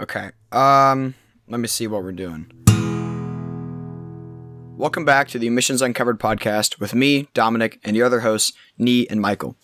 Okay. Um, let me see what we're doing. Welcome back to the Admissions Uncovered podcast with me, Dominic, and your other hosts, Nee and Michael.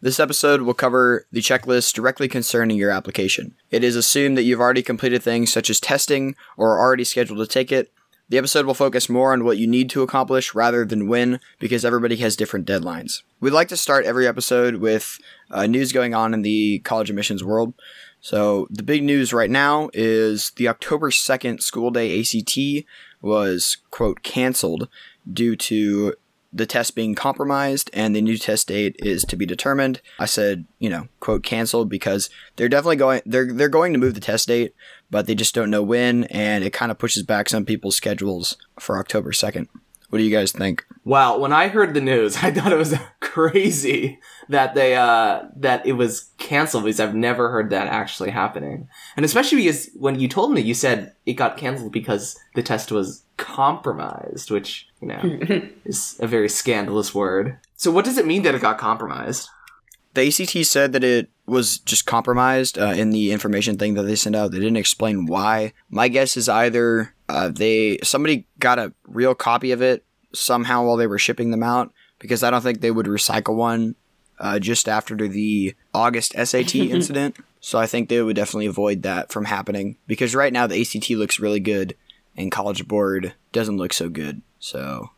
This episode will cover the checklist directly concerning your application. It is assumed that you've already completed things such as testing or are already scheduled to take it. The episode will focus more on what you need to accomplish rather than when because everybody has different deadlines. We'd like to start every episode with uh, news going on in the college admissions world. So, the big news right now is the October 2nd school day ACT was, quote, canceled due to the test being compromised and the new test date is to be determined. I said, you know, quote canceled because they're definitely going they're they're going to move the test date, but they just don't know when and it kind of pushes back some people's schedules for October 2nd. What do you guys think? Well, when I heard the news, I thought it was crazy that they uh that it was canceled because I've never heard that actually happening. And especially because when you told me you said it got canceled because the test was compromised, which, you know, is a very scandalous word. So what does it mean that it got compromised? The ACT said that it was just compromised uh, in the information thing that they sent out. They didn't explain why. My guess is either uh, they somebody got a real copy of it somehow while they were shipping them out because I don't think they would recycle one uh, just after the August SAT incident. So I think they would definitely avoid that from happening because right now the ACT looks really good and College Board doesn't look so good. So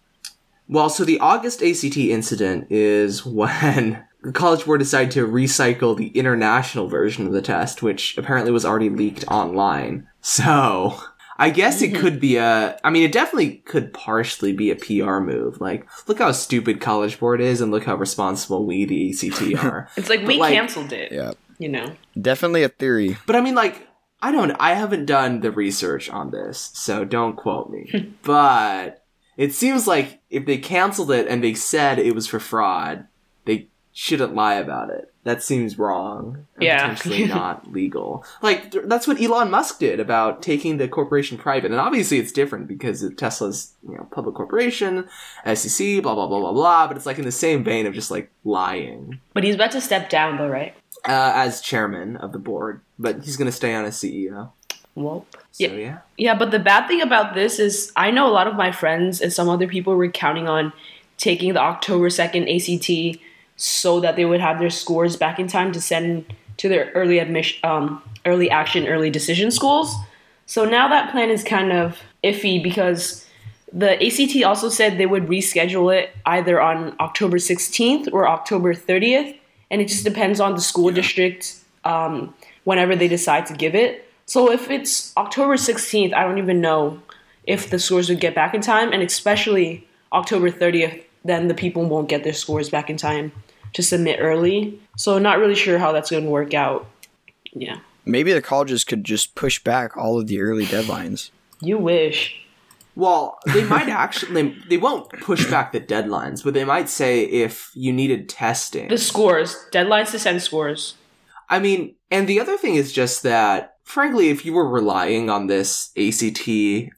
Well, so the August ACT incident is when the College Board decided to recycle the international version of the test, which apparently was already leaked online. So, I guess it mm-hmm. could be a, I mean, it definitely could partially be a PR move. Like, look how stupid College Board is and look how responsible we, the ACT, are. It's like But, we like- canceled it. yeah, You know. definitely a theory. But I mean, like, I don't, I haven't done the research on this, so don't quote me. but it seems like if they canceled it and they said it was for fraud, they shouldn't lie about it. That seems wrong. and Yeah. Potentially not legal. Like, th- that's what Elon Musk did about taking the corporation private. And obviously it's different because Tesla's, you know, public corporation, SEC, blah, blah, blah, blah, blah. But it's like in the same vein of just like lying But he's about to step down though, right? uh, as chairman of the board. But he's going to stay on as CEO. Well. So, Yeah. yeah. Yeah, but the bad thing about this is I know a lot of my friends and some other people were counting on taking the October 2nd ACT so that they would have their scores back in time to send to their early admission um, early action early decision schools. So now that plan is kind of iffy because the ACT also said they would reschedule it either on October 16th or October 30th and it just depends on the school district um, whenever they decide to give it. So if it's October 16th, I don't even know if the scores would get back in time, and especially October 30th, then the people won't get their scores back in time to submit early. So not really sure how that's going to work out. Yeah. Maybe the colleges could just push back all of the early deadlines. You wish. Well, they might actually they, they won't push back the deadlines, but they might say if you needed testing. The scores, deadlines to send scores. I mean, and the other thing is just that frankly, if you were relying on this ACT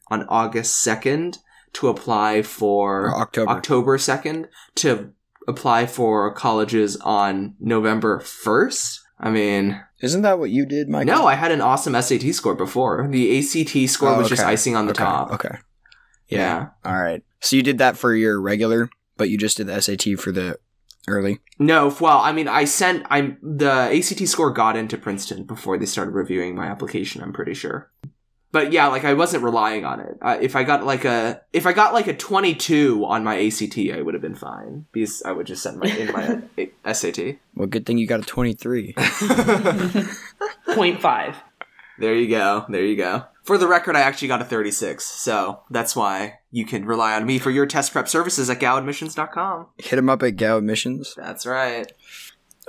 on August 2nd to apply for Or October. October 2nd to apply for colleges on November 1st, I mean, Isn't that what you did, Mike? no, I had an awesome SAT score before. The ACT score Oh, was just icing on the okay. top. Okay. Yeah. All right. So you did that for your regular, but you just did the SAT for the early. No, well, I mean, I sent I'm the ACT score got into Princeton before they started reviewing my application. I'm pretty sure, but yeah, like I wasn't relying on it. Uh, if I got like a if I got like a 22 on my ACT, I would have been fine because I would just send my in my uh, SAT. Well, good thing you got a 23. Point five. There you go. There you go. For the record, I actually got a 36, so that's why you can rely on me for your test prep services at gowadmissions.com. Hit him up at gowadmissions. That's right.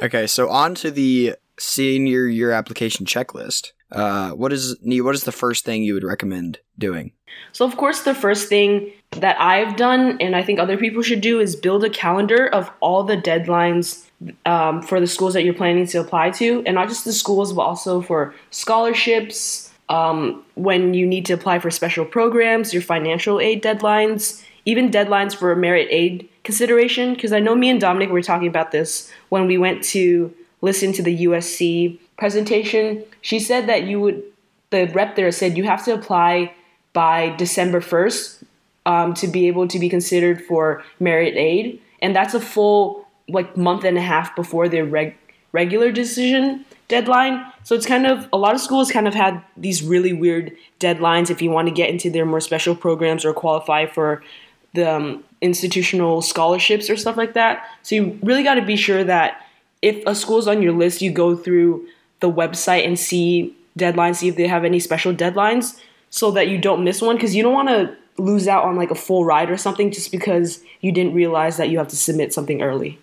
Okay, so on to the senior year application checklist. Uh, what is What is the first thing you would recommend doing? So, of course, the first thing that I've done, and I think other people should do, is build a calendar of all the deadlines um, for the schools that you're planning to apply to, and not just the schools, but also for scholarships, um, when you need to apply for special programs, your financial aid deadlines, even deadlines for merit aid consideration. Because I know me and Dominic were talking about this when we went to listen to the USC presentation. She said that you would the rep there said you have to apply by December 1st um, to be able to be considered for merit aid. And that's a full like month and a half before the reg- regular decision deadline. So it's kind of a lot of schools kind of had these really weird deadlines if you want to get into their more special programs or qualify for the um, institutional scholarships or stuff like that. So you really got to be sure that if a school's on your list, you go through the website and see deadlines, see if they have any special deadlines so that you don't miss one because you don't want to lose out on like a full ride or something just because you didn't realize that you have to submit something early.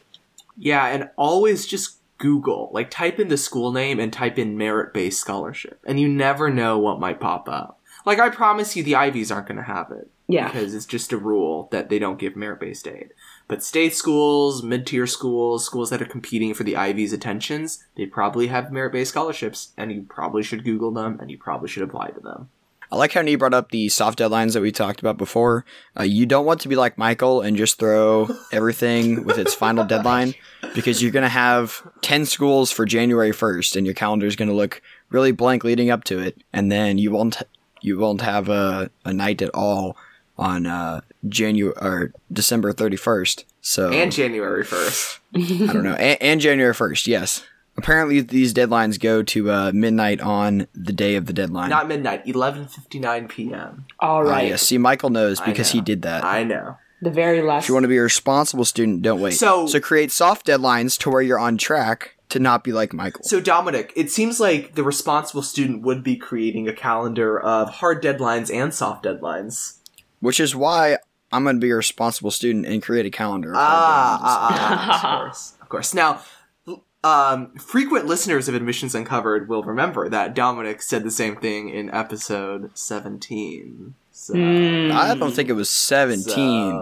Yeah, and always just Google, like type in the school name and type in merit based scholarship, and you never know what might pop up. Like, I promise you, the Ivies aren't going to have it. Yeah. Because it's just a rule that they don't give merit based aid. But state schools, mid tier schools, schools that are competing for the Ivy's attentions, they probably have merit based scholarships, and you probably should Google them, and you probably should apply to them. I like how Nee brought up the soft deadlines that we talked about before. Uh, you don't want to be like Michael and just throw everything with its final deadline because you're going to have 10 schools for January 1st and your calendar is going to look really blank leading up to it. And then you won't, you won't have a, a night at all on uh, January or December 31st. So And January 1st. I don't know. And, and January 1st, yes. Apparently, these deadlines go to uh, midnight on the day of the deadline. Not midnight, 11.59 p.m. All right. Ah, right. yes. See, Michael knows I because he did that. I know. The very last. If you want to be a responsible student, don't wait. So- so create soft deadlines to where you're on track to not be like Michael. So, Dominic, it seems like the responsible student would be creating a calendar of hard deadlines and soft deadlines. Which is why I'm going to be a responsible student and create a calendar. Of Ah, ah, ah, of course, of course. Now, um, frequent listeners of Admissions Uncovered will remember that Dominic said the same thing in episode 17. So, Hmm. I don't think it was 17.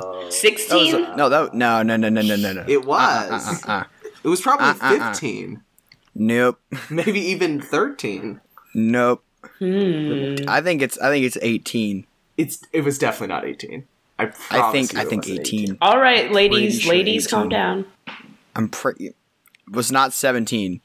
so- That was 16? a- no, that no, no, no, no, no, no, no. It was. Uh, uh, uh, uh. It was probably Uh, uh, uh. 15, Nope, maybe even 13. nope. Hmm. I think it's I think it's 18. It's it was definitely not 18. I I think you I think wasn't 18. All right, ladies, sure ladies, 18. calm down. I'm pretty. Was not 17.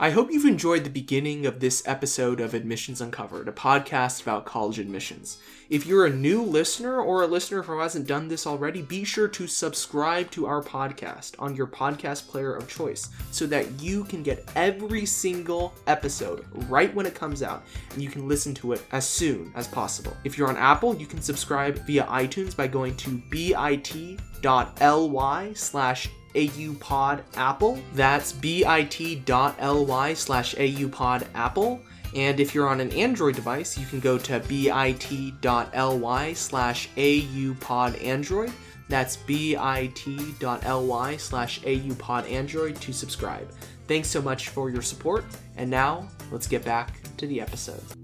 I hope you've enjoyed the beginning of this episode of Admissions Uncovered, a podcast about college admissions. If you're a new listener or a listener who hasn't done this already, be sure to subscribe to our podcast on your podcast player of choice so that you can get every single episode right when it comes out and you can listen to it as soon as possible. If you're on Apple, you can subscribe via iTunes by going to bit.ly slash aupodapple. That's bit.ly slash aupodapple. And if you're on an Android device, you can go to bit.ly slash aupodandroid. That's bit.ly slash aupodandroid to subscribe. Thanks so much for your support, and now let's get back to the episode.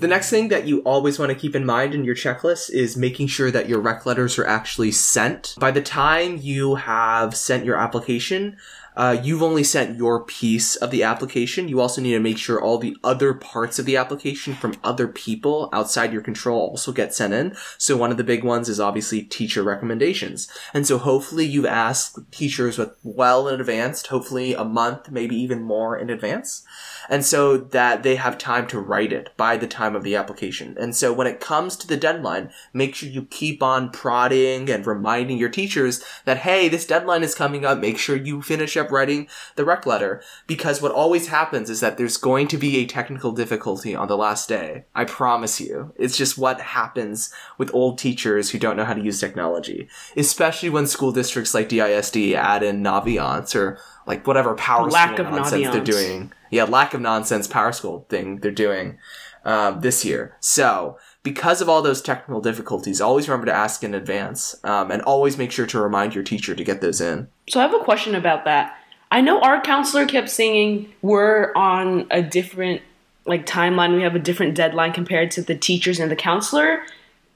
The next thing that you always want to keep in mind in your checklist is making sure that your rec letters are actually sent. By the time you have sent your application, uh, you've only sent your piece of the application. You also need to make sure all the other parts of the application from other people outside your control also get sent in. So one of the big ones is obviously teacher recommendations. And so hopefully you've asked teachers with well in advance, hopefully a month, maybe even more in advance and so that they have time to write it by the time of the application. And so when it comes to the deadline, make sure you keep on prodding and reminding your teachers that, hey, this deadline is coming up. Make sure you finish up writing the rec letter. Because what always happens is that there's going to be a technical difficulty on the last day. I promise you. It's just what happens with old teachers who don't know how to use technology. Especially when school districts like DISD add in Naviance or like whatever power Lack school of nonsense they're doing. Yeah, lack of nonsense power school thing they're doing um, this year. So because of all those technical difficulties, always remember to ask in advance, um, and always make sure to remind your teacher to get those in. So I have a question about that. I know our counselor kept saying we're on a different like timeline. We have a different deadline compared to the teachers and the counselor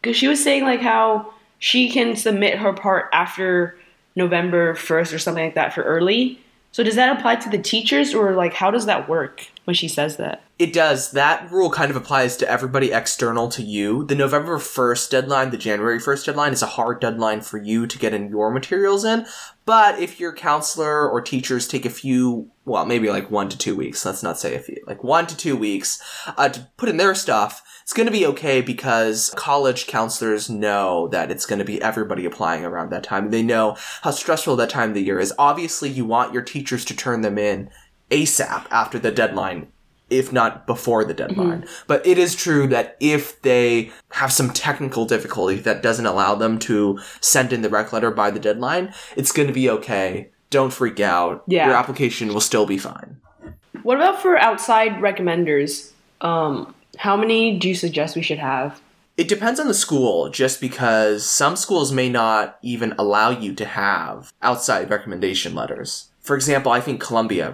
because she was saying like how she can submit her part after November 1st or something like that for early. So does that apply to the teachers or like how does that work when she says that? It does. That rule kind of applies to everybody external to you. The November 1st deadline, the January 1st deadline is a hard deadline for you to get in your materials in. But if your counselor or teachers take a few, well, maybe like one to two weeks, let's not say a few, like one to two weeks, uh, to put in their stuff, it's going to be okay because college counselors know that it's going to be everybody applying around that time. They know how stressful that time of the year is. Obviously, you want your teachers to turn them in ASAP after the deadline if not before the deadline. Mm-hmm. But it is true that if they have some technical difficulty that doesn't allow them to send in the rec letter by the deadline, it's going to be okay. Don't freak out. Yeah. Your application will still be fine. What about for outside recommenders? Um, how many do you suggest we should have? It depends on the school, just because some schools may not even allow you to have outside recommendation letters. For example, I think Columbia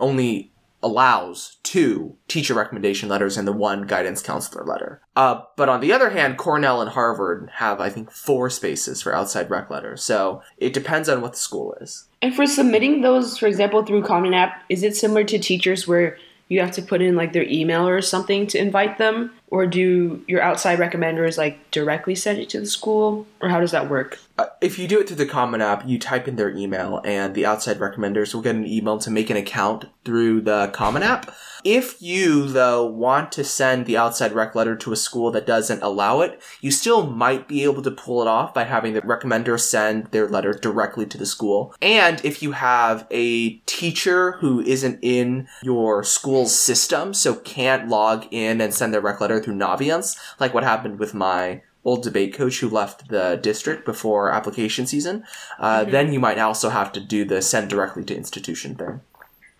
only allows two teacher recommendation letters and the one guidance counselor letter. Uh, but on the other hand, Cornell and Harvard have, I think, four spaces for outside rec letters. So it depends on what the school is. And for submitting those, for example, through Common App, is it similar to teachers where you have to put in like their email or something to invite them? Or do your outside recommenders like directly send it to the school? Or how does that work? Uh, if you do it through the Common App, you type in their email, and the outside recommenders will get an email to make an account through the Common App. If you, though, want to send the outside rec letter to a school that doesn't allow it, you still might be able to pull it off by having the recommender send their letter directly to the school. And if you have a teacher who isn't in your school's system, so can't log in and send their rec letter through Naviance, like what happened with my old debate coach who left the district before application season, uh, mm-hmm. then you might also have to do the send directly to institution thing.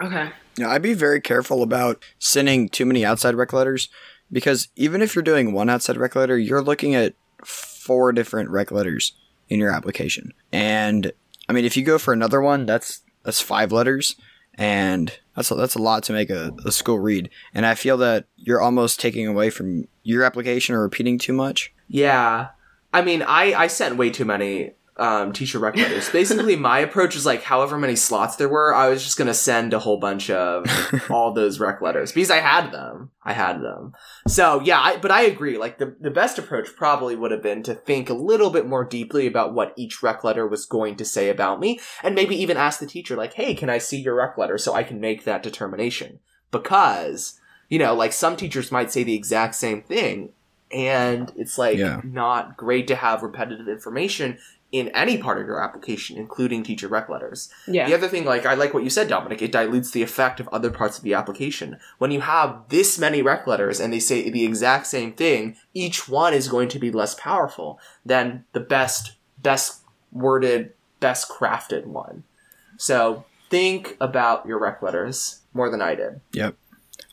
Okay. Yeah, I'd be very careful about sending too many outside rec letters because even if you're doing one outside rec letter, you're looking at four different rec letters in your application. And I mean, if you go for another one, that's that's five letters, and that's a, that's a lot to make a, a school read. And I feel that you're almost taking away from your application or repeating too much. Yeah. I mean, I, I sent way too many um, teacher rec letters. Basically, my approach is like however many slots there were, I was just gonna send a whole bunch of all those rec letters because I had them. I had them. So yeah, I, but I agree. Like the the best approach probably would have been to think a little bit more deeply about what each rec letter was going to say about me, and maybe even ask the teacher like, "Hey, can I see your rec letter so I can make that determination?" Because you know, like some teachers might say the exact same thing, and it's like yeah. not great to have repetitive information in any part of your application, including teacher rec letters. Yeah. The other thing, like I like what you said, Dominic, it dilutes the effect of other parts of the application. When you have this many rec letters and they say the exact same thing, each one is going to be less powerful than the best, best worded, best crafted one. So think about your rec letters more than I did. Yep.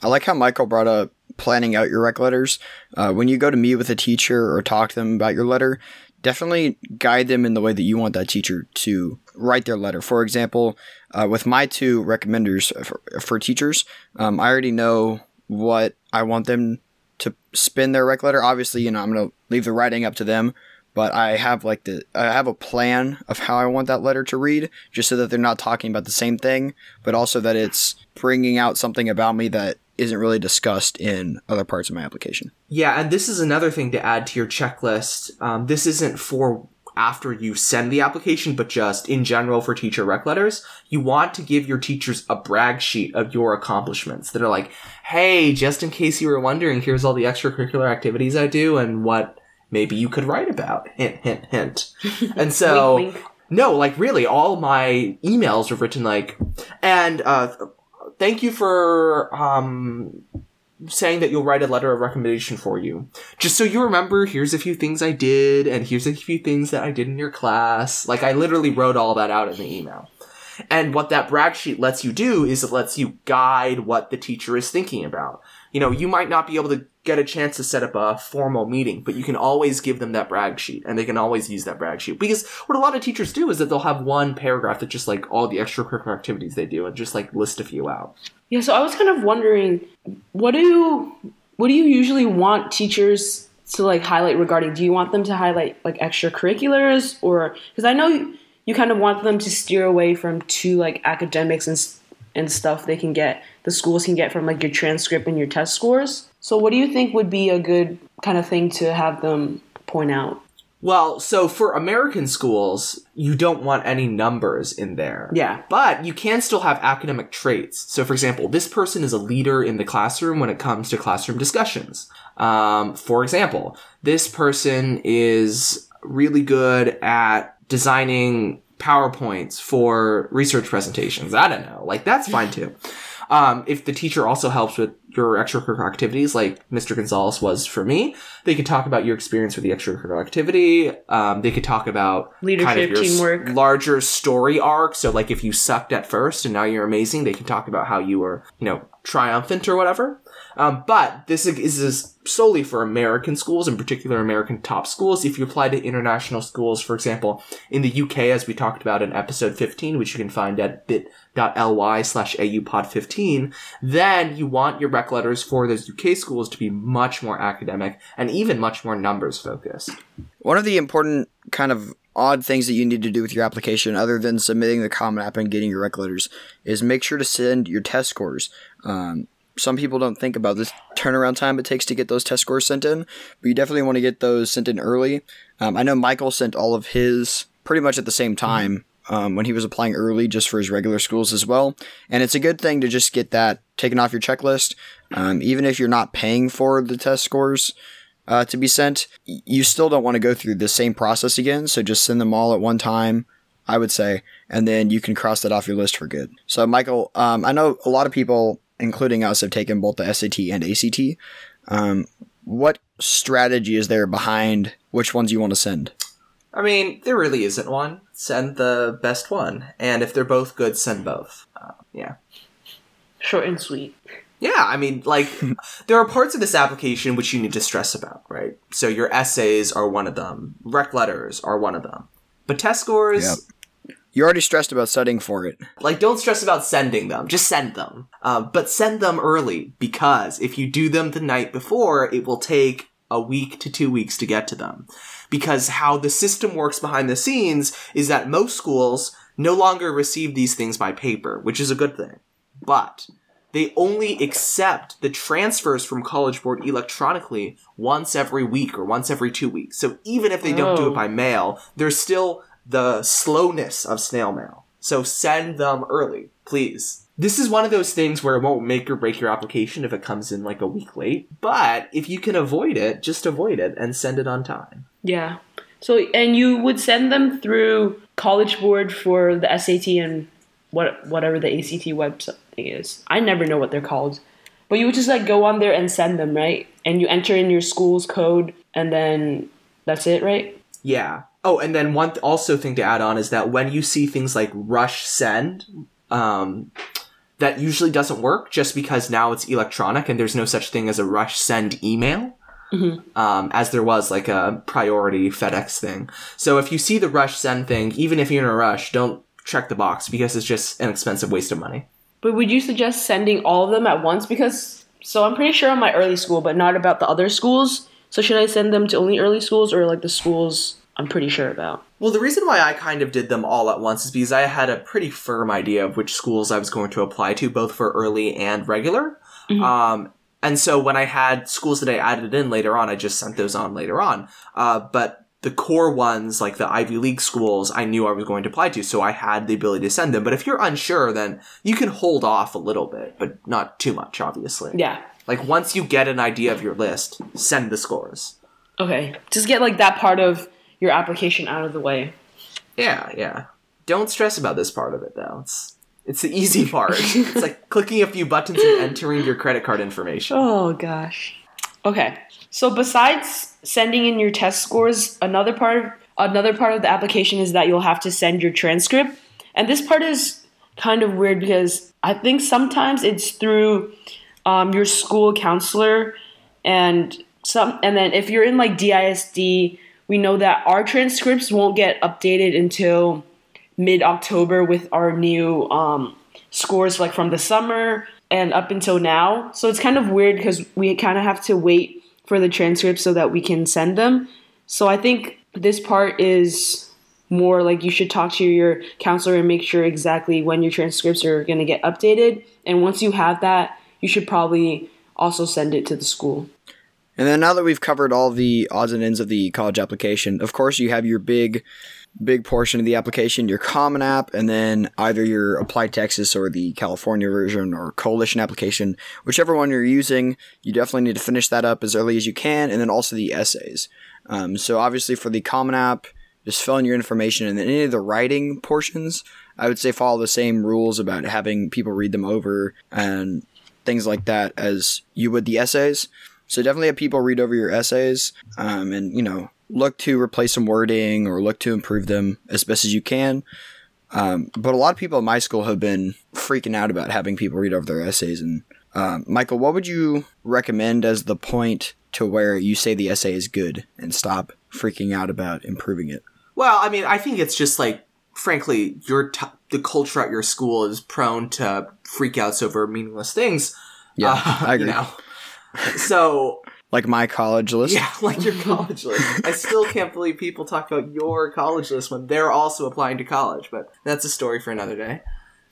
I like how Michael brought up planning out your rec letters. Uh, when you go to meet with a teacher or talk to them about your letter, definitely guide them in the way that you want that teacher to write their letter. For example, uh, with my two recommenders for, for teachers, um, I already know what I want them to spin their rec letter. Obviously, you know, I'm going to leave the writing up to them, but I have like the I have a plan of how I want that letter to read, just so that they're not talking about the same thing, but also that it's bringing out something about me that isn't really discussed in other parts of my application. Yeah, and this is another thing to add to your checklist. Um, this isn't for after you send the application, but just in general for teacher rec letters, you want to give your teachers a brag sheet of your accomplishments that are like, hey, just in case you were wondering, here's all the extracurricular activities I do and what maybe you could write about. Hint, hint, hint. And so, wink, wink. no, like really, all my emails are written like, and, uh, thank you for um, saying that you'll write a letter of recommendation for you. Just so you remember, here's a few things I did, and here's a few things that I did in your class. Like, I literally wrote all that out in the email. And what that brag sheet lets you do is it lets you guide what the teacher is thinking about. You know, you might not be able to get a chance to set up a formal meeting, but you can always give them that brag sheet and they can always use that brag sheet. Because what a lot of teachers do is that they'll have one paragraph that just like all the extracurricular activities they do and just like list a few out. Yeah, so I was kind of wondering, what do what do you usually want teachers to like highlight regarding? Do you want them to highlight like extracurriculars or because I know you, you kind of want them to steer away from too like academics and and stuff they can get the schools can get from like your transcript and your test scores. So what do you think would be a good kind of thing to have them point out? Well, so for American schools, you don't want any numbers in there. Yeah. But you can still have academic traits. So, for example, this person is a leader in the classroom when it comes to classroom discussions. Um, for example, this person is really good at designing PowerPoints for research presentations. I don't know. Like, that's fine too. Um, if the teacher also helps with your extracurricular activities, like Mr. Gonzalez was for me, they could talk about your experience with the extracurricular activity. Um, they could talk about Leadership, your teamwork. larger story arc. So, like, if you sucked at first and now you're amazing, they can talk about how you were, you know, triumphant or whatever. Um, but this is, solely for American schools, in particular American top schools. If you apply to international schools, for example, in the UK, as we talked about in episode 15, which you can find at bit.ly slash aupod15, then you want your rec letters for those UK schools to be much more academic and even much more numbers focused. One of the important kind of odd things that you need to do with your application, other than submitting the Common App and getting your rec letters, is make sure to send your test scores. Um, some people don't think about this turnaround time it takes to get those test scores sent in, but you definitely want to get those sent in early. Um, I know Michael sent all of his pretty much at the same time um, when he was applying early just for his regular schools as well. And it's a good thing to just get that taken off your checklist. Um, even if you're not paying for the test scores, uh, to be sent, you still don't want to go through the same process again. So just send them all at one time, I would say, and then you can cross that off your list for good. So, Michael, um, I know a lot of people, including us, have taken both the SAT and ACT. Um, what strategy is there behind which ones you want to send? I mean, there really isn't one. Send the best one. And if they're both good, send both. Uh, yeah. Short and sweet. Yeah, I mean, like, there are parts of this application which you need to stress about, right? So your essays are one of them. Rec letters are one of them. But test scores, Yep. You're already stressed about studying for it. like, don't stress about sending them. Just send them. Uh, but send them early because if you do them the night before, it will take a week to two weeks to get to them. Because how the system works behind the scenes is that most schools no longer receive these things by paper, which is a good thing. But they only accept the transfers from College Board electronically once every week or once every two weeks. So even if they don't do Oh. it by mail, there's still the slowness of snail mail. So send them early, please. This is one of those things where it won't make or break your application if it comes in like a week late. But if you can avoid it, just avoid it and send it on time. Yeah. So and you would send them through College Board for the SAT and what whatever the ACT website thing is. I never know what they're called. But you would just like go on there and send them, right? And you enter in your school's code and then that's it, right? Yeah. Oh, and then one th- also thing to add on is that when you see things like rush send, um, that usually doesn't work just because now it's electronic and there's no such thing as a rush send email. Um, as there was like a priority FedEx thing. So if you see the rush send thing, even if you're in a rush, don't check the box because it's just an expensive waste of money. But would you suggest sending all of them at once? Because so I'm pretty sure on my early school, but not about the other schools. So should I send them to only early schools or like the schools I'm pretty sure about? Well, the reason why I kind of did them all at once is because I had a pretty firm idea of which schools I was going to apply to, both for early and regular. Um, and so when I had schools that I added in later on, I just sent those on later on. Uh, but the core ones, like the Ivy League schools, I knew I was going to apply to, so I had the ability to send them. But if you're unsure, then you can hold off a little bit, but not too much, obviously. Yeah. Like once you get an idea of your list, send the scores. Okay. Just get like that part of your application out of the way. Yeah, yeah. Don't stress about this part of it though. It's it's the easy part. it's like clicking a few buttons and entering your credit card information. Oh gosh. Okay. So besides sending in your test scores, another part of another part of the application is that you'll have to send your transcript. And this part is kind of weird because I think sometimes it's through um, your school counselor and some and then if you're in like DISD, we know that our transcripts won't get updated until mid October with our new um, scores like from the summer and up until now. So it's kind of weird because we kind of have to wait for the transcripts so that we can send them. So I think this part is more like you should talk to your counselor and make sure exactly when your transcripts are going to get updated. And once you have that, you should probably also send it to the school. And then now that we've covered all the odds and ends of the college application, of course you have your big big portion of the application, your common app, and then either your Apply Texas or the California version or coalition application, whichever one you're using, you definitely need to finish that up as early as you can, and then also the essays. Um, so obviously for the common app, just fill in your information, and then any of the writing portions, I would say follow the same rules about having people read them over and things like that as you would the essays. So definitely have people read over your essays, um, and you know look to replace some wording or look to improve them as best as you can. Um, but a lot of people at my school have been freaking out about having people read over their essays. And um, Michael, what would you recommend as the point to where you say the essay is good and stop freaking out about improving it? Well, I mean, I think it's just like, frankly, your t- the culture at your school is prone to freakouts over meaningless things. Yeah, Uh, I agree. You know? So Like my college list. Yeah, like your college list. I still can't believe people talk about your college list when they're also applying to college, but that's a story for another day.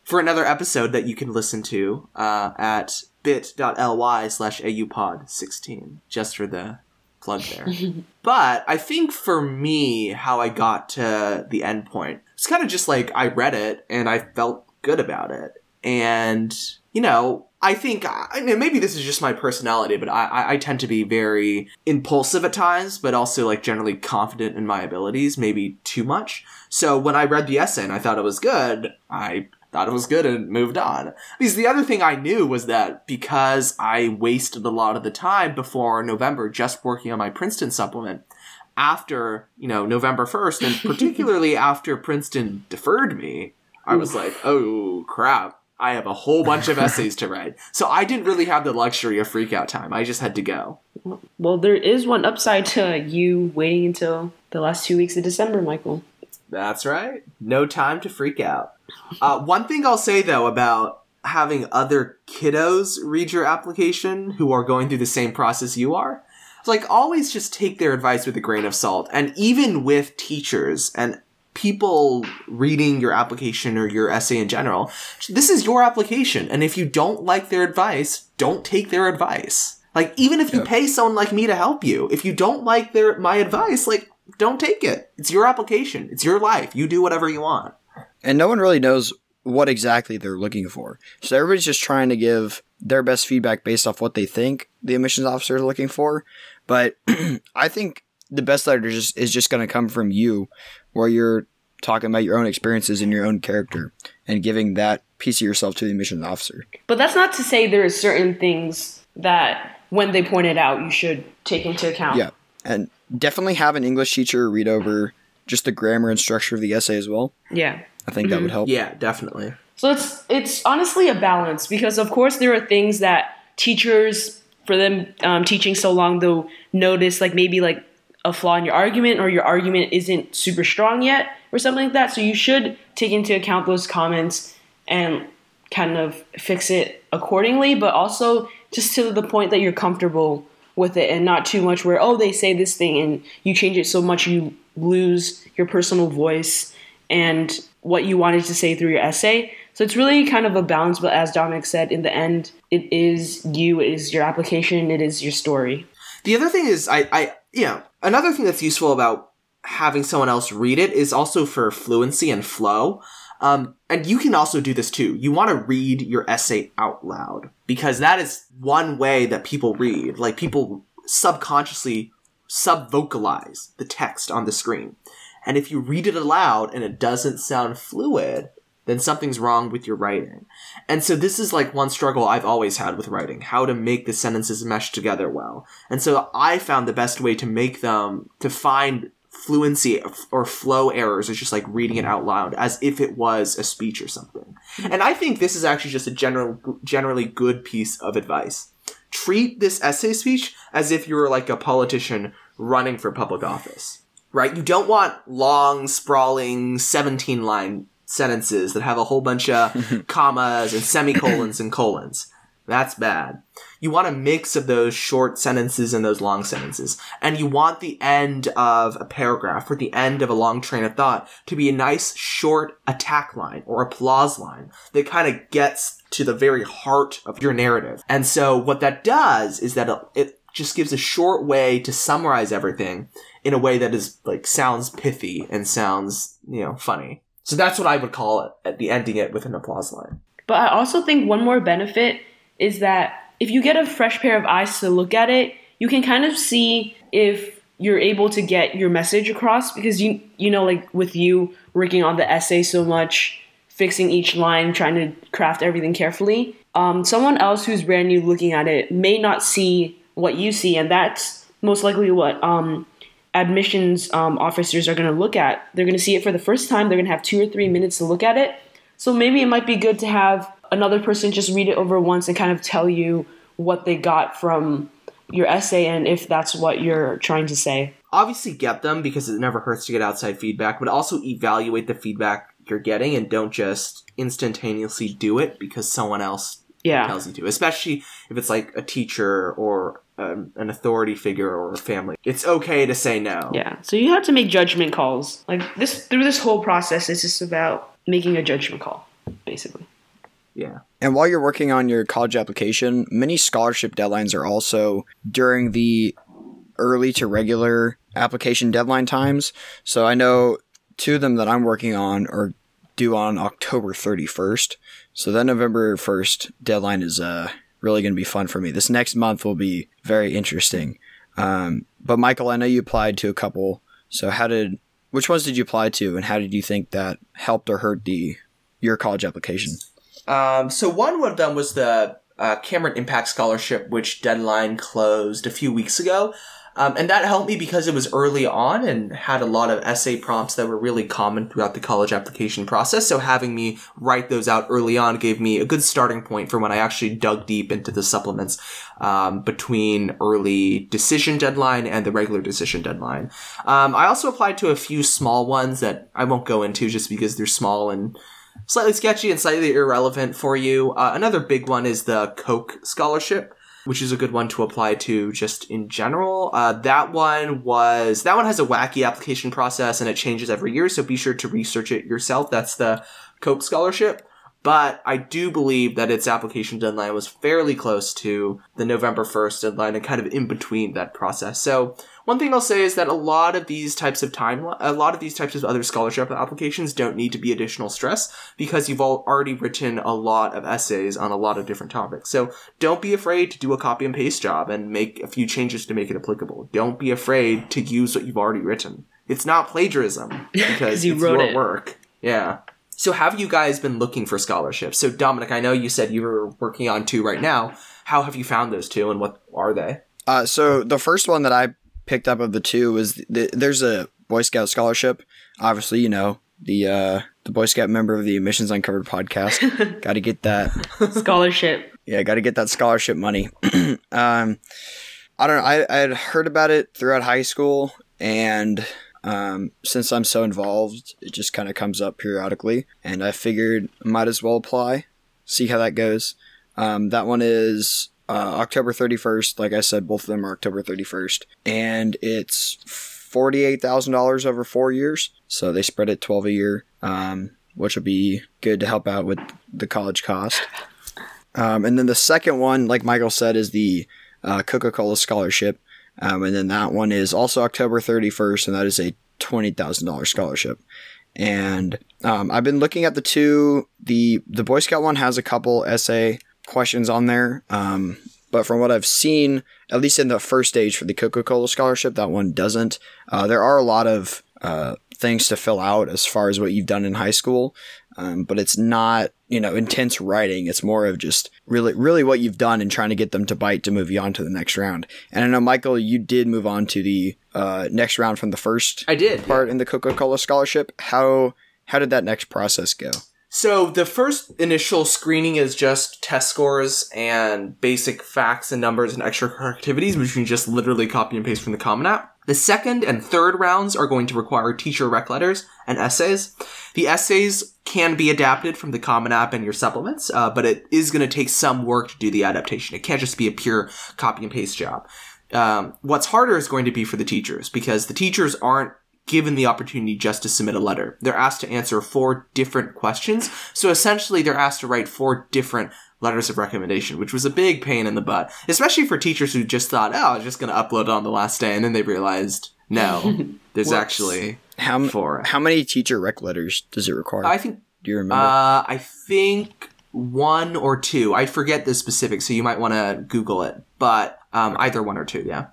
For another episode that you can listen to uh, at bit.ly slash aupod16, just for the plug there. but I think for me, how I got to the end point, it's kind of just like I read it and I felt good about it. And, you know, I think I mean, maybe this is just my personality, but I, I, tend to be very impulsive at times, but also like generally confident in my abilities, maybe too much. So when I read the essay and I thought it was good, I thought it was good and moved on. Because the other thing I knew was that because I wasted a lot of the time before November just working on my Princeton supplement, after, you know, November 1st, and particularly after Princeton deferred me, I was like, oh crap. I have a whole bunch of essays to write. So I didn't really have the luxury of freak out time. I just had to go. Well, there is one upside to you waiting until the last two weeks of December, Michael. That's right. No time to freak out. Uh, one thing I'll say though about having other kiddos read your application who are going through the same process you are, like always just take their advice with a grain of salt. And even with teachers and people reading your application or your essay in general, this is your application. And if you don't like their advice, don't take their advice. Like even if you Yep. pay someone like me to help you, if you don't like their my advice, like don't take it. It's your application. It's your life. You do whatever you want. and no one really knows what exactly they're looking for. So everybody's just trying to give their best feedback based off what they think the admissions officer is looking for. But I think the best letter is just, is just going to come from you, where you're talking about your own experiences and your own character, and giving that piece of yourself to the admissions officer. But that's not to say there are certain things that, when they point it out, you should take into account. Yeah, and definitely have an English teacher read over just the grammar and structure of the essay as well. Yeah. I think that would help. Yeah, definitely. So it's it's honestly a balance because of course there are things that teachers for them um, teaching so long they'll notice like maybe like a flaw in your argument or your argument isn't super strong yet or something like that. So you should take into account those comments and kind of fix it accordingly, but also just to the point that you're comfortable with it and not too much where oh they say this thing and you change it so much you lose your personal voice and what you wanted to say through your essay. So it's really kind of a balance, but as Dominic said, in the end, it is you, it is your application, it is your story. The other thing is, I, I, you know, another thing that's useful about having someone else read it is also for fluency and flow. Um, and you can also do this too. You want to read your essay out loud because that is one way that people read. Like people subconsciously sub vocalize the text on the screen. And if you read it aloud and it doesn't sound fluid, then something's wrong with your writing. And so this is like one struggle I've always had with writing, how to make the sentences mesh together well. And so I found the best way to make them, to find fluency or flow errors is just like reading it out loud as if it was a speech or something. Hmm. And I think this is actually just a general, generally good piece of advice. Treat this essay speech as if you were like a politician running for public office. Right? You don't want long, sprawling, 17 line sentences that have a whole bunch of commas and semicolons and colons. That's bad. You want a mix of those short sentences and those long sentences. And you want the end of a paragraph or the end of a long train of thought to be a nice short attack line or applause line that kind of gets to the very heart of your narrative. And so what that does is that it just gives a short way to summarize everything in a way that is like sounds pithy and sounds, you know, funny. So that's what I would call it at the ending it with an applause line. But I also think one more benefit is that if you get a fresh pair of eyes to look at it, you can kind of see if you're able to get your message across because you you know like with you working on the essay so much, fixing each line, trying to craft everything carefully. Um, someone else who's brand new looking at it may not see what you see, and that's most likely what um, admissions um, officers are going to look at. They're going to see it for the first time. They're going to have two or three minutes to look at it. So maybe it might be good to have another person just read it over once and kind of tell you what they got from your essay and if that's what you're trying to say. Obviously, get them because it never hurts to get outside feedback, but also evaluate the feedback you're getting and don't just instantaneously do it because someone else Yeah. tells you to, especially if it's like a teacher or um, an authority figure or a family. It's okay to say no. Yeah. So you have to make judgment calls. Like this through this whole process it's just about making a judgment call, basically. Yeah. And while you're working on your college application, many scholarship deadlines are also during the early to regular application deadline times. So I know two of them that I'm working on are due on October 31st. So that November 1st deadline is uh, really going to be fun for me. This next month will be very interesting. Um, but Michael, I know you applied to a couple. So how did which ones did you apply to, and how did you think that helped or hurt the your college application? Um, so one of them was the uh, Cameron Impact Scholarship, which deadline closed a few weeks ago. Um, and that helped me because it was early on and had a lot of essay prompts that were really common throughout the college application process. So having me write those out early on gave me a good starting point for when I actually dug deep into the supplements um, between early decision deadline and the regular decision deadline. Um, I also applied to a few small ones that I won't go into just because they're small and slightly sketchy and slightly irrelevant for you. Uh, another big one is the Coke scholarship, which is a good one to apply to just in general. Uh, that one was that one has a wacky application process and it changes every year, so be sure to research it yourself. That's the Coke scholarship. But I do believe that its application deadline was fairly close to the November 1st deadline and kind of in between that process. So one thing I'll say is that a lot of these types of time, a lot of these types of other scholarship applications don't need to be additional stress because you've all already written a lot of essays on a lot of different topics. So don't be afraid to do a copy and paste job and make a few changes to make it applicable. Don't be afraid to use what you've already written. It's not plagiarism because you it's wrote your it. work. Yeah. So have you guys been looking for scholarships? So Dominic, I know you said you were working on two right now. How have you found those two and what are they? Uh, so the first one that I picked up of the two was th- there's a Boy Scout scholarship. Obviously, you know the uh, the Boy Scout member of the Admissions Uncovered podcast. got to get that. Scholarship. Yeah, got to get that scholarship money. um, I don't know. I I had heard about it throughout high school, and um, since I'm so involved, it just kind of comes up periodically, and I figured I might as well apply, see how that goes. Um, that one is uh, October 31st. Like I said, both of them are October 31st, and it's forty-eight thousand dollars over four years. So they spread it twelve a year, um, which will be good to help out with the college cost. Um, and then the second one, like Michael said, is the uh, Coca Cola scholarship. Um, and then that one is also October 31st, and that is a $20,000 scholarship. And um, I've been looking at the two. The the Boy Scout one has a couple essay questions on there. Um, but from what I've seen, at least in the first stage for the Coca Cola scholarship, that one doesn't. Uh, there are a lot of uh, things to fill out as far as what you've done in high school, um, but it's not you know intense writing. It's more of just really really what you've done and trying to get them to bite to move you on to the next round. And I know Michael, you did move on to the uh, next round from the first I did. part in the Coca Cola scholarship. How how did that next process go? So the first initial screening is just test scores and basic facts and numbers and extracurricular activities, which you can just literally copy and paste from the Common App. The second and third rounds are going to require teacher rec letters and essays. The essays can be adapted from the Common App and your supplements, uh, but it is going to take some work to do the adaptation. It can't just be a pure copy and paste job. Um, what's harder is going to be for the teachers because the teachers aren't given the opportunity just to submit a letter. They're asked to answer four different questions. So essentially, they're asked to write four different letters of recommendation, which was a big pain in the butt, especially for teachers who just thought, oh, I was just going to upload it on the last day. And then they realized, no, there's actually How, m- four. how many teacher rec letters does it require? I think, Do you remember? uh, I think one or two. I forget the specifics, so you might want to Google it, but um, either one or two, yeah.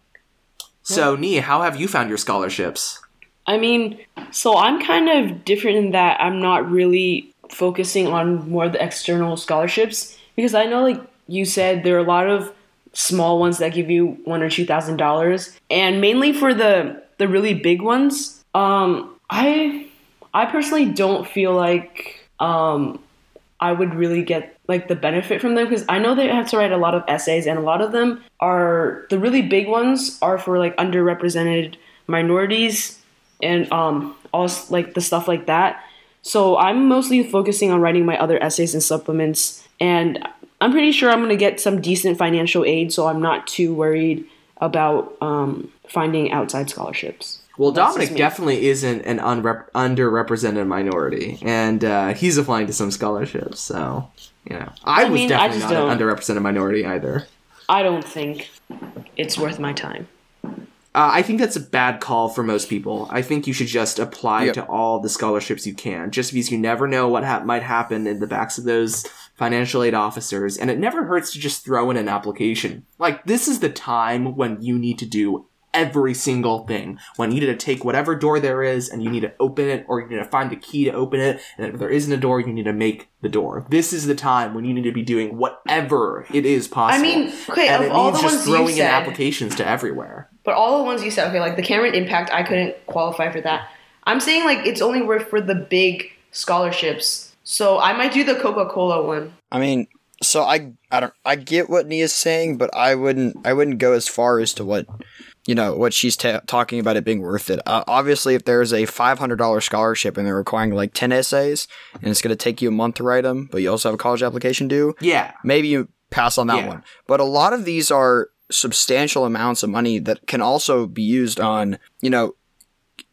So, Nia, how have you found your scholarships? I mean, so I'm kind of different in that I'm not really focusing on more of the external scholarships because I know, like you said, there are a lot of small ones that give you one or two thousand dollars, and mainly for the the really big ones. Um, I I personally don't feel like um I would really get like the benefit from them because I know they have to write a lot of essays and a lot of them are the really big ones are for like underrepresented minorities and um also like the stuff like that. So I'm mostly focusing on writing my other essays and supplements and I'm pretty sure I'm going to get some decent financial aid so I'm not too worried about um, finding outside scholarships. Well, That's Dominic definitely isn't an unrep- underrepresented minority, and uh, he's applying to some scholarships. So, you know, I, I was mean, I definitely just not an don't- underrepresented minority either. I don't think it's worth my time. Uh, I think that's a bad call for most people. I think you should just apply Yep. to all the scholarships you can, just because you never know what ha- might happen in the backs of those financial aid officers, and it never hurts to just throw in an application. Like, this is the time when you need to do every single thing. When you need to take whatever door there is and you need to open it, or you need to find the key to open it, and if there isn't a door, you need to make the door. This is the time when you need to be doing whatever it is possible. I mean, okay, and of it all means the just ones you throwing in applications to everywhere. But all the ones you said, okay, like the Cameron Impact, I couldn't qualify for that. I'm saying like it's only worth for the big scholarships. So I might do the Coca Cola one. I mean, so I I don't I get what Nia's saying, but I wouldn't I wouldn't go as far as to what you know what she's ta- talking about it being worth it. Uh, obviously, if there's a five hundred dollar scholarship and they're requiring like ten essays and it's going to take you a month to write them, but you also have a college application due, Yeah. maybe you pass on that Yeah. one. But a lot of these are substantial amounts of money that can also be used on, you know,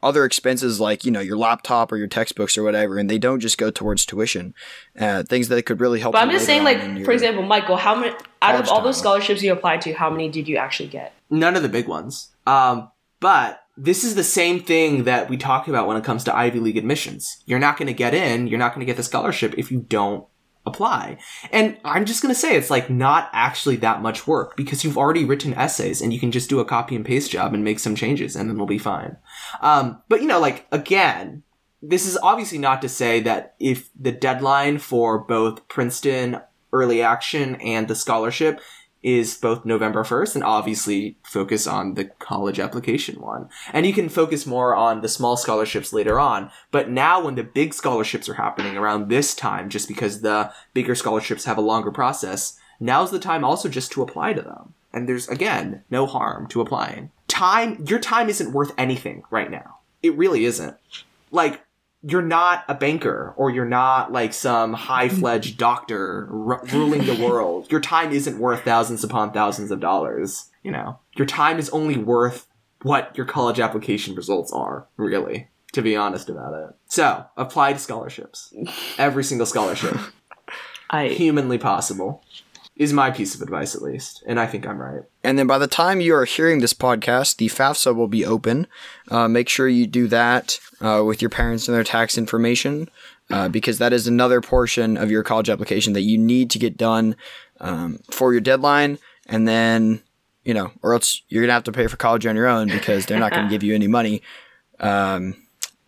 other expenses like, you know, your laptop or your textbooks or whatever, and they don't just go towards tuition. Uh, things that could really help. But I'm just saying, on in like your- for example, Michael, how many out of college all those time. scholarships you applied to, how many did you actually get? None of the big ones. Um, but this is the same thing that we talk about when it comes to Ivy League admissions. You're not going to get in, you're not going to get the scholarship if you don't apply. And I'm just going to say it's like not actually that much work because you've already written essays and you can just do a copy and paste job and make some changes and then it'll be fine. Um, but you know, like again, this is obviously not to say that if the deadline for both Princeton early action and the scholarship is both November 1st and obviously focus on the college application one. And you can focus more on the small scholarships later on. But now when the big scholarships are happening around this time, just because the bigger scholarships have a longer process, now's the time also just to apply to them. And there's again, no harm to applying. Time, your time isn't worth anything right now. It really isn't. Like, you're not a banker or you're not like some high-fledged mm. doctor r- ruling the world. Your time isn't worth thousands upon thousands of dollars. You know, your time is only worth what your college application results are, really, to be honest about it. So, apply to scholarships. Every single scholarship. I Humanly possible. Is my piece of advice, at least. And I think I'm right. And then by the time you are hearing this podcast, the FAFSA will be open. Uh, make sure you do that uh, with your parents and their tax information uh, because that is another portion of your college application that you need to get done um, for your deadline. And then, you know, or else you're going to have to pay for college on your own because they're not going to give you any money. Um,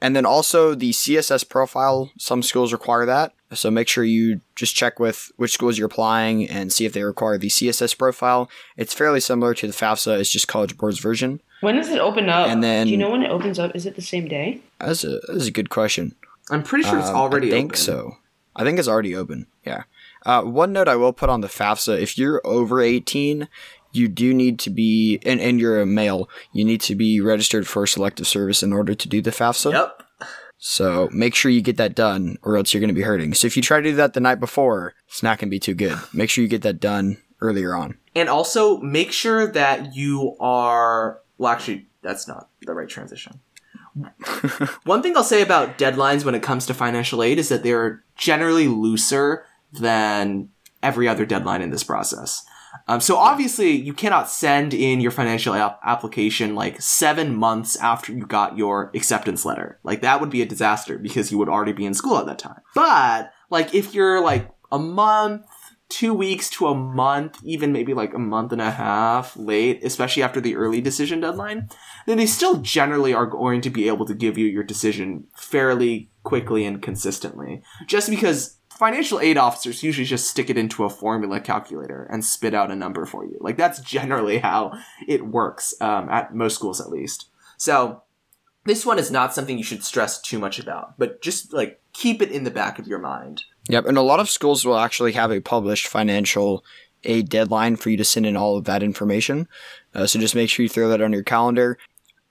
and then also the CSS profile, some schools require that. So make sure you just check with which schools you're applying and see if they require the CSS profile. It's fairly similar to the FAFSA, it's just College Board's version. when does it open up? And then- do you know when it opens up? Is it the same day? That's a, that's a good question. I'm pretty sure it's Um, already I think open. so. I think it's already open. Yeah. Uh, one note I will put on the FAFSA: if you're over 18, you do need to be, and, and you're a male, you need to be registered for selective service in order to do the FAFSA. Yep. So make sure you get that done, or else you're going to be hurting. So if you try to do that the night before, it's not going to be too good. Make sure you get that done earlier on. And also make sure that you are well actually that's not the right transition. One thing I'll say about deadlines when it comes to financial aid is that they're generally looser than every other deadline in this process. Um, so obviously you cannot send in your financial ap- application like seven months after you got your acceptance letter. Like that would be a disaster because you would already be in school at that time. But like if you're like a month, two weeks to a month, even maybe like a month and a half late, especially after the early decision deadline, then they still generally are going to be able to give you your decision fairly quickly and consistently. Just because financial aid officers usually just stick it into a formula calculator and spit out a number for you. Like that's generally how it works um, at most schools, at least. So this one is not something you should stress too much about, but just like keep it in the back of your mind. Yep, and a lot of schools will actually have a published financial aid deadline for you to send in all of that information. Uh, so just make sure you throw that on your calendar.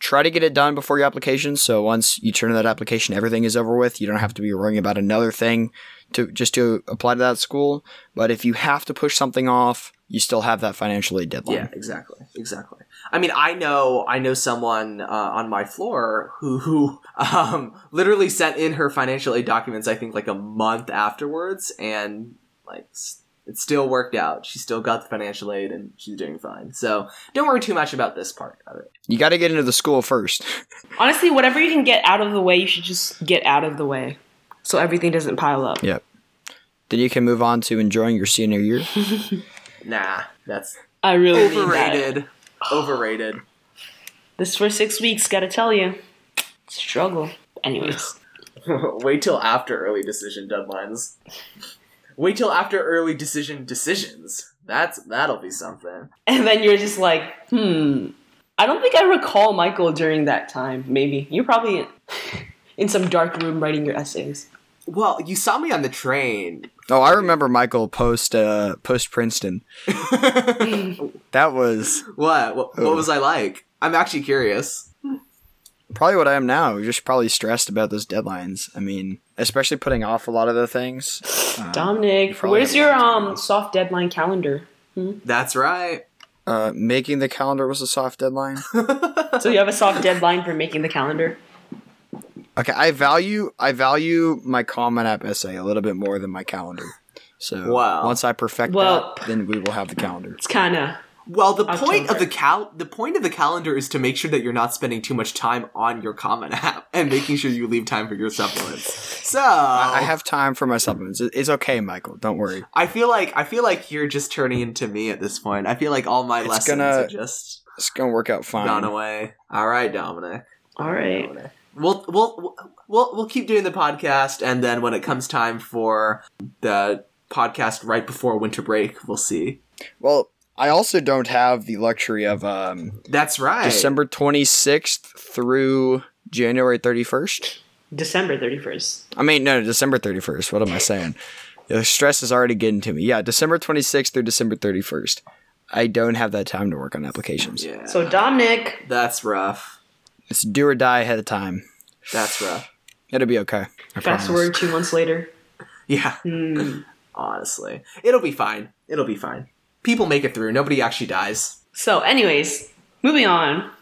Try to get it done before your application. So once you turn in that application, everything is over with. You don't have to be worrying about another thing to just to apply to that school. But if you have to push something off, you still have that financial aid deadline. Yeah, exactly, exactly. I mean, I know, I know someone uh, on my floor who, who um, literally sent in her financial aid documents. I think like a month afterwards, and like it still worked out. She still got the financial aid, and she's doing fine. So don't worry too much about this part of it. You got to get into the school first. Honestly, whatever you can get out of the way, you should just get out of the way, so everything doesn't pile up. Yep. Then you can move on to enjoying your senior year. Nah, that's I really mean that. overrated. Overrated. This first six weeks, gotta tell you, struggle. Anyways, Wait till after early decision deadlines. Wait till after early decision decisions. That's that'll be something. and then you're just like, hmm. I don't think I recall Michael during that time. Maybe you're probably in, in some dark room writing your essays. Well, you saw me on the train. Oh, I remember Michael post uh, post Princeton. That was What? What, what Oh. was I like? I'm actually curious. probably what I am now. Just probably stressed about those deadlines. I mean, especially putting off a lot of the things. Uh, Dominic, probably where's your lot to do um soft deadline calendar? That's right. uh, making the calendar was a soft deadline. So you have a soft deadline for making the calendar. Okay, I value I value my Common App essay a little bit more than my calendar. So Wow. once I perfect Well- that, then we will have the calendar. It's kind of Well, the point of the cal the point of the calendar is to make sure that you're not spending too much time on your common app and making sure you leave time for your supplements. So I I have time for my supplements. It's okay, Michael. Don't worry. I feel like I feel like you're just turning into me at this point. I feel like all my It's lessons gonna- are just It's gonna work out fine. gone away. All right, Dominic. all right. Dominic. We'll we'll we'll we'll keep doing the podcast, and then when it comes time for the podcast right before winter break, we'll see. Well, I also don't have the luxury of um, That's right. December 26th through January 31st. December thirty first. I mean, no, December 31st. What am I saying? The stress is already getting to me. Yeah, December 26th through December 31st. I don't have that time to work on applications. Yeah. So Dominic, that's rough. It's do or die ahead of time. That's rough. It'll be okay. I fast promise. forward two months later. Yeah. Hmm. Honestly, it'll be fine. It'll be fine. People make it through. Nobody actually dies. So, anyways, moving on.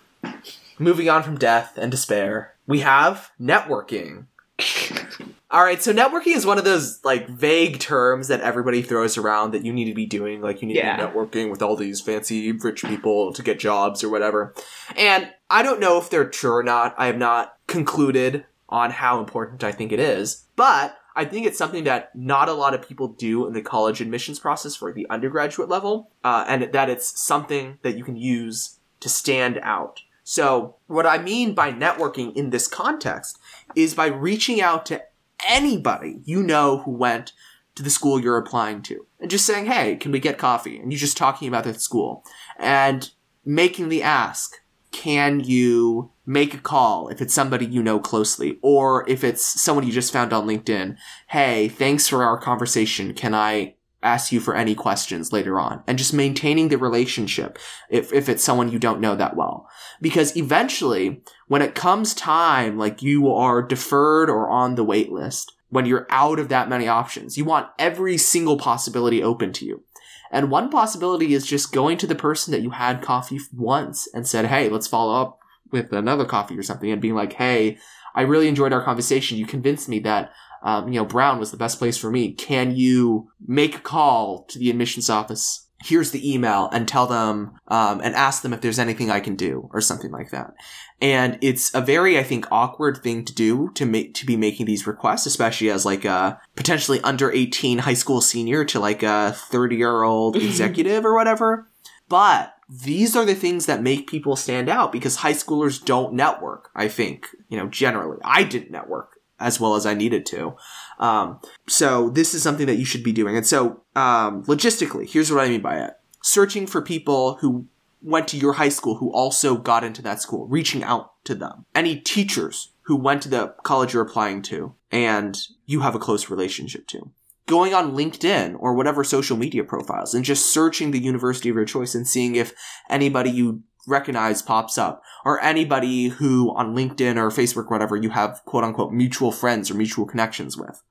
Moving on from death and despair, we have networking. All right, so networking is one of those like vague terms that everybody throws around that you need to be doing, like you need Yeah. to be networking with all these fancy rich people to get jobs or whatever. And I don't know if they're true or not. I have not concluded on how important I think it is, but I think it's something that not a lot of people do in the college admissions process for the undergraduate level, uh, and that it's something that you can use to stand out. So, what I mean by networking in this context is by reaching out to anybody you know who went to the school you're applying to and just saying, hey, can we get coffee? And you're just talking about that school and making the ask. Can you make a call if it's somebody you know closely or if it's someone you just found on LinkedIn? Hey, thanks for our conversation. Can I ask you for any questions later on and just maintaining the relationship if, if it's someone you don't know that well. Because eventually, when it comes time, like you are deferred or on the wait list, when you're out of that many options, you want every single possibility open to you. And one possibility is just going to the person that you had coffee once and said, Hey, let's follow up with another coffee or something and being like, Hey, I really enjoyed our conversation. You convinced me that um, you know, Brown was the best place for me. Can you make a call to the admissions office? Here's the email and tell them, um, and ask them if there's anything I can do or something like that. And it's a very, I think, awkward thing to do to make, to be making these requests, especially as like a potentially under 18 high school senior to like a 30 year old executive or whatever. But these are the things that make people stand out because high schoolers don't network, I think, you know, generally. I didn't network as well as I needed to. Um, so this is something that you should be doing. And so, um, logistically, here's what I mean by it. Searching for people who went to your high school who also got into that school, reaching out to them. Any teachers who went to the college you're applying to and you have a close relationship to. Going on LinkedIn or whatever social media profiles and just searching the university of your choice and seeing if anybody you recognize pops up or anybody who on LinkedIn or Facebook or whatever you have quote unquote mutual friends or mutual connections with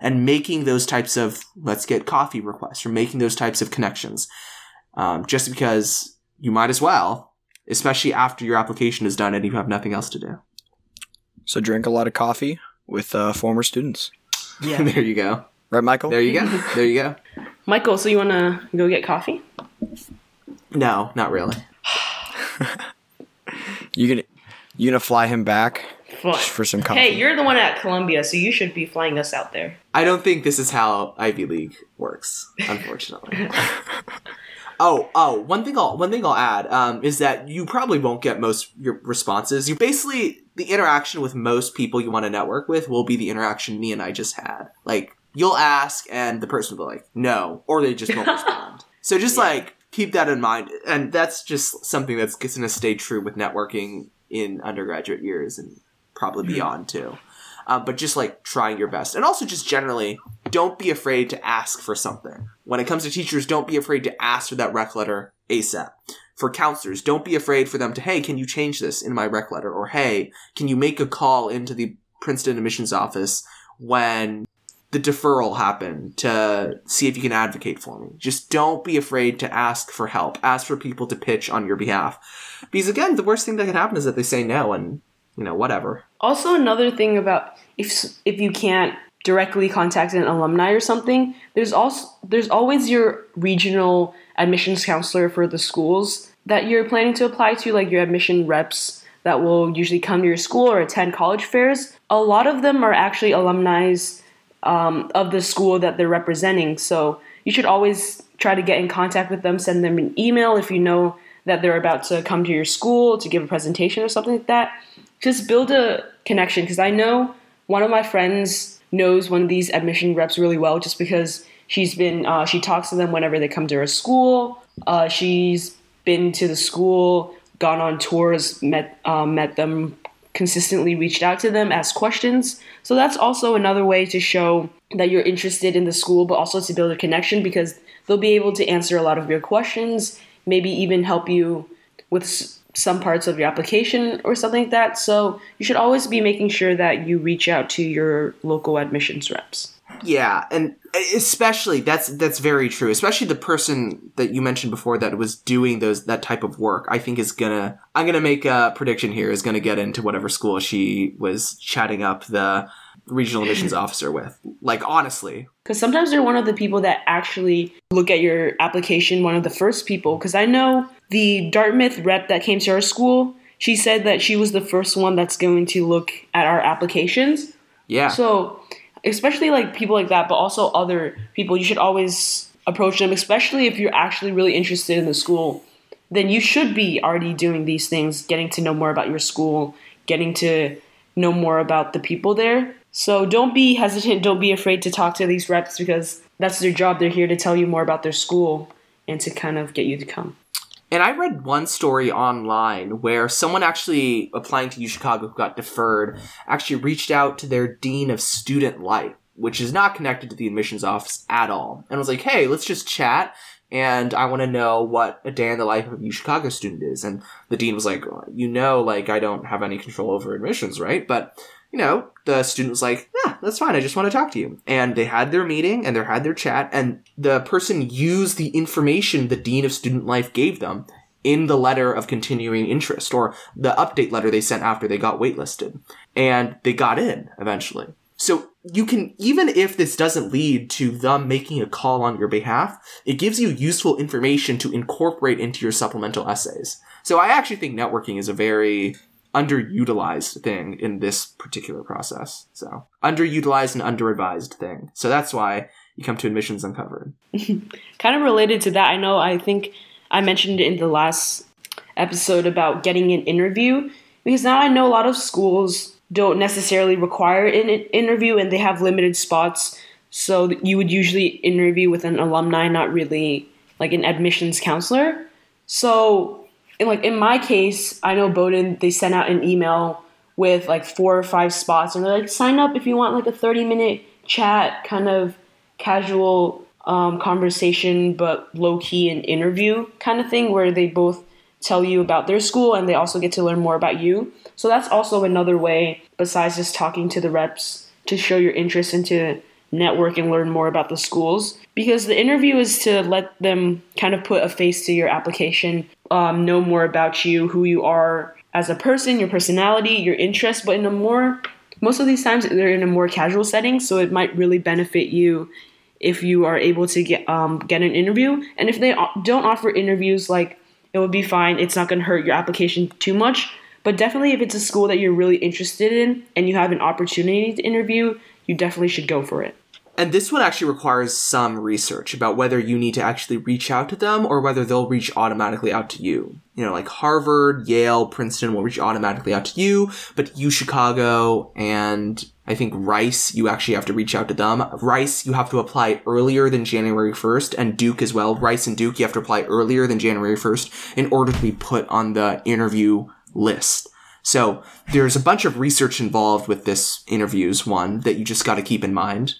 and making those types of let's get coffee requests or making those types of connections um, just because you might as well especially after your application is done and you have nothing else to do So drink a lot of coffee with uh, former students. Yeah. there you go Right, Michael? there you go there you go Michael, so you want to go get coffee? no not really You gonna you gonna fly him back Fine. for some coffee? Hey, you're the one at Columbia, so you should be flying us out there. I don't think this is how Ivy League works, unfortunately. oh, oh, one thing I'll one thing I'll add um, is that you probably won't get most your responses. You basically the interaction with most people you want to network with will be the interaction me and I just had. Like you'll ask and the person will be like no, or they just won't respond. So just like keep that in mind, and that's just something that's going to stay true with networking in undergraduate years and probably beyond too. Uh, but just like trying your best. And also just generally, don't be afraid to ask for something. When it comes to teachers, don't be afraid to ask for that rec letter ASAP. For counselors, don't be afraid for them to, hey, can you change this in my rec letter? Or hey, can you make a call into the Princeton admissions office when the deferral happen to see if you can advocate for me. Just don't be afraid to ask for help. Ask for people to pitch on your behalf. Because again, the worst thing that can happen is that they say no and, you know, whatever. Also, another thing about if if you can't directly contact an alumni or something, there's also there's always your regional admissions counselor for the schools that you're planning to apply to, like your admission reps that will usually come to your school or attend college fairs. A lot of them are actually alumni um, of the school that they're representing, so you should always try to get in contact with them. Send them an email if you know that they're about to come to your school to give a presentation or something like that just build a connection because I know one of my friends knows one of these admission reps really well just because she's been uh, she talks to them whenever they come to her school. Uh, she's been to the school, gone on tours, met um, met them consistently, reached out to them, asked questions. So that's also another way to show that you're interested in the school, but also to build a connection because they'll be able to answer a lot of your questions, maybe even help you with some parts of your application or something like that. So you should always be making sure that you reach out to your local admissions reps. Yeah, and especially that's that's very true. Especially the person that you mentioned before that was doing those that type of work. I think is gonna. I'm gonna make a prediction here. Is gonna get into whatever school she was chatting up the regional admissions officer with. Like honestly, Because sometimes they're one of the people that actually look at your application, one of the first people. Because I know the Dartmouth rep that came to our school, she said that she was the first one that's going to look at our applications. yeah. So, especially like people like that, but also other people, you should always approach them, especially if you're actually really interested in the school. Then you should be already doing these things, getting to know more about your school, getting to know more about the people there. So don't be hesitant, don't be afraid to talk to these reps because that's their job. They're here to tell you more about their school and to kind of get you to come. And I read one story online where someone actually applying to U Chicago who got deferred actually reached out to their dean of student life which is not connected to the admissions office at all, and was like, "Hey, let's just chat." And I want to know what a day in the life of a U Chicago student is. And the dean was like, "You know, like I don't have any control over admissions, right? But you know, the student was like, yeah, that's fine. I just want to talk to you. And they had their meeting and they had their chat and the person used the information the Dean of Student Life gave them in the letter of continuing interest or the update letter they sent after they got waitlisted. And they got in eventually. So you can, even if this doesn't lead to them making a call on your behalf, it gives you useful information to incorporate into your supplemental essays. So I actually think networking is a very underutilized thing in this particular process. So underutilized and underadvised thing. So that's why you come to admissions uncovered. kind of related to that, I know I think I mentioned in the last episode about getting an interview because now I know a lot of schools don't necessarily require an interview and they have limited spots. So you would usually interview with an alumni, not really like an admissions counselor. So in like in my case, I know Bowdoin they sent out an email with like four or five spots, and they're like, sign up if you want like a thirty minute chat, kind of casual um, conversation, but low key an interview kind of thing, where they both tell you about their school and they also get to learn more about you. So that's also another way besides just talking to the reps to show your interest into network and learn more about the schools because the interview is to let them kind of put a face to your application um, know more about you, who you are as a person, your personality, your interests, but in a more most of these times they're in a more casual setting, so it might really benefit you if you are able to get um, get an interview. And if they don't offer interviews, like it would be fine. It's not going to hurt your application too much. But definitely, if it's a school that you're really interested in and you have an opportunity to interview, you definitely should go for it. And this one actually requires some research about whether you need to actually reach out to them or whether they'll reach automatically out to you. You know, like Harvard, Yale, Princeton will reach automatically out to you, but U Chicago and I think Rice, you actually have to reach out to them. Rice, you have to apply earlier than January 1st, and Duke as well. Rice and Duke, you have to apply earlier than January 1st in order to be put on the interview list. So there's a bunch of research involved with this interviews one that you just got to keep in mind.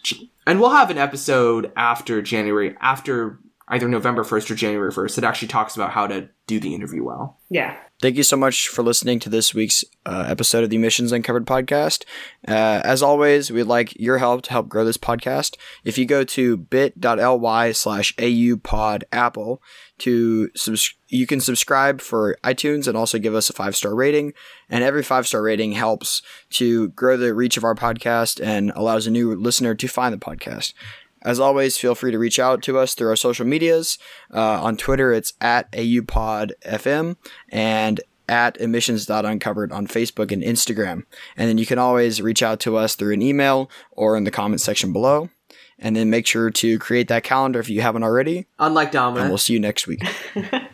And we'll have an episode after January, after either November 1st or January 1st that actually talks about how to do the interview well. Yeah. Thank you so much for listening to this week's uh, episode of the Admissions Uncovered podcast. Uh, as always, we'd like your help to help grow this podcast. If you go to bit.ly slash aupodapple to subs- you can subscribe for iTunes and also give us a five star rating. And every five star rating helps to grow the reach of our podcast and allows a new listener to find the podcast. As always, feel free to reach out to us through our social medias. Uh, on Twitter, it's at AUPodFM and at admissions.uncovered on Facebook and Instagram. And then you can always reach out to us through an email or in the comment section below. And then make sure to create that calendar if you haven't already. Unlike Dominic. And we'll see you next week.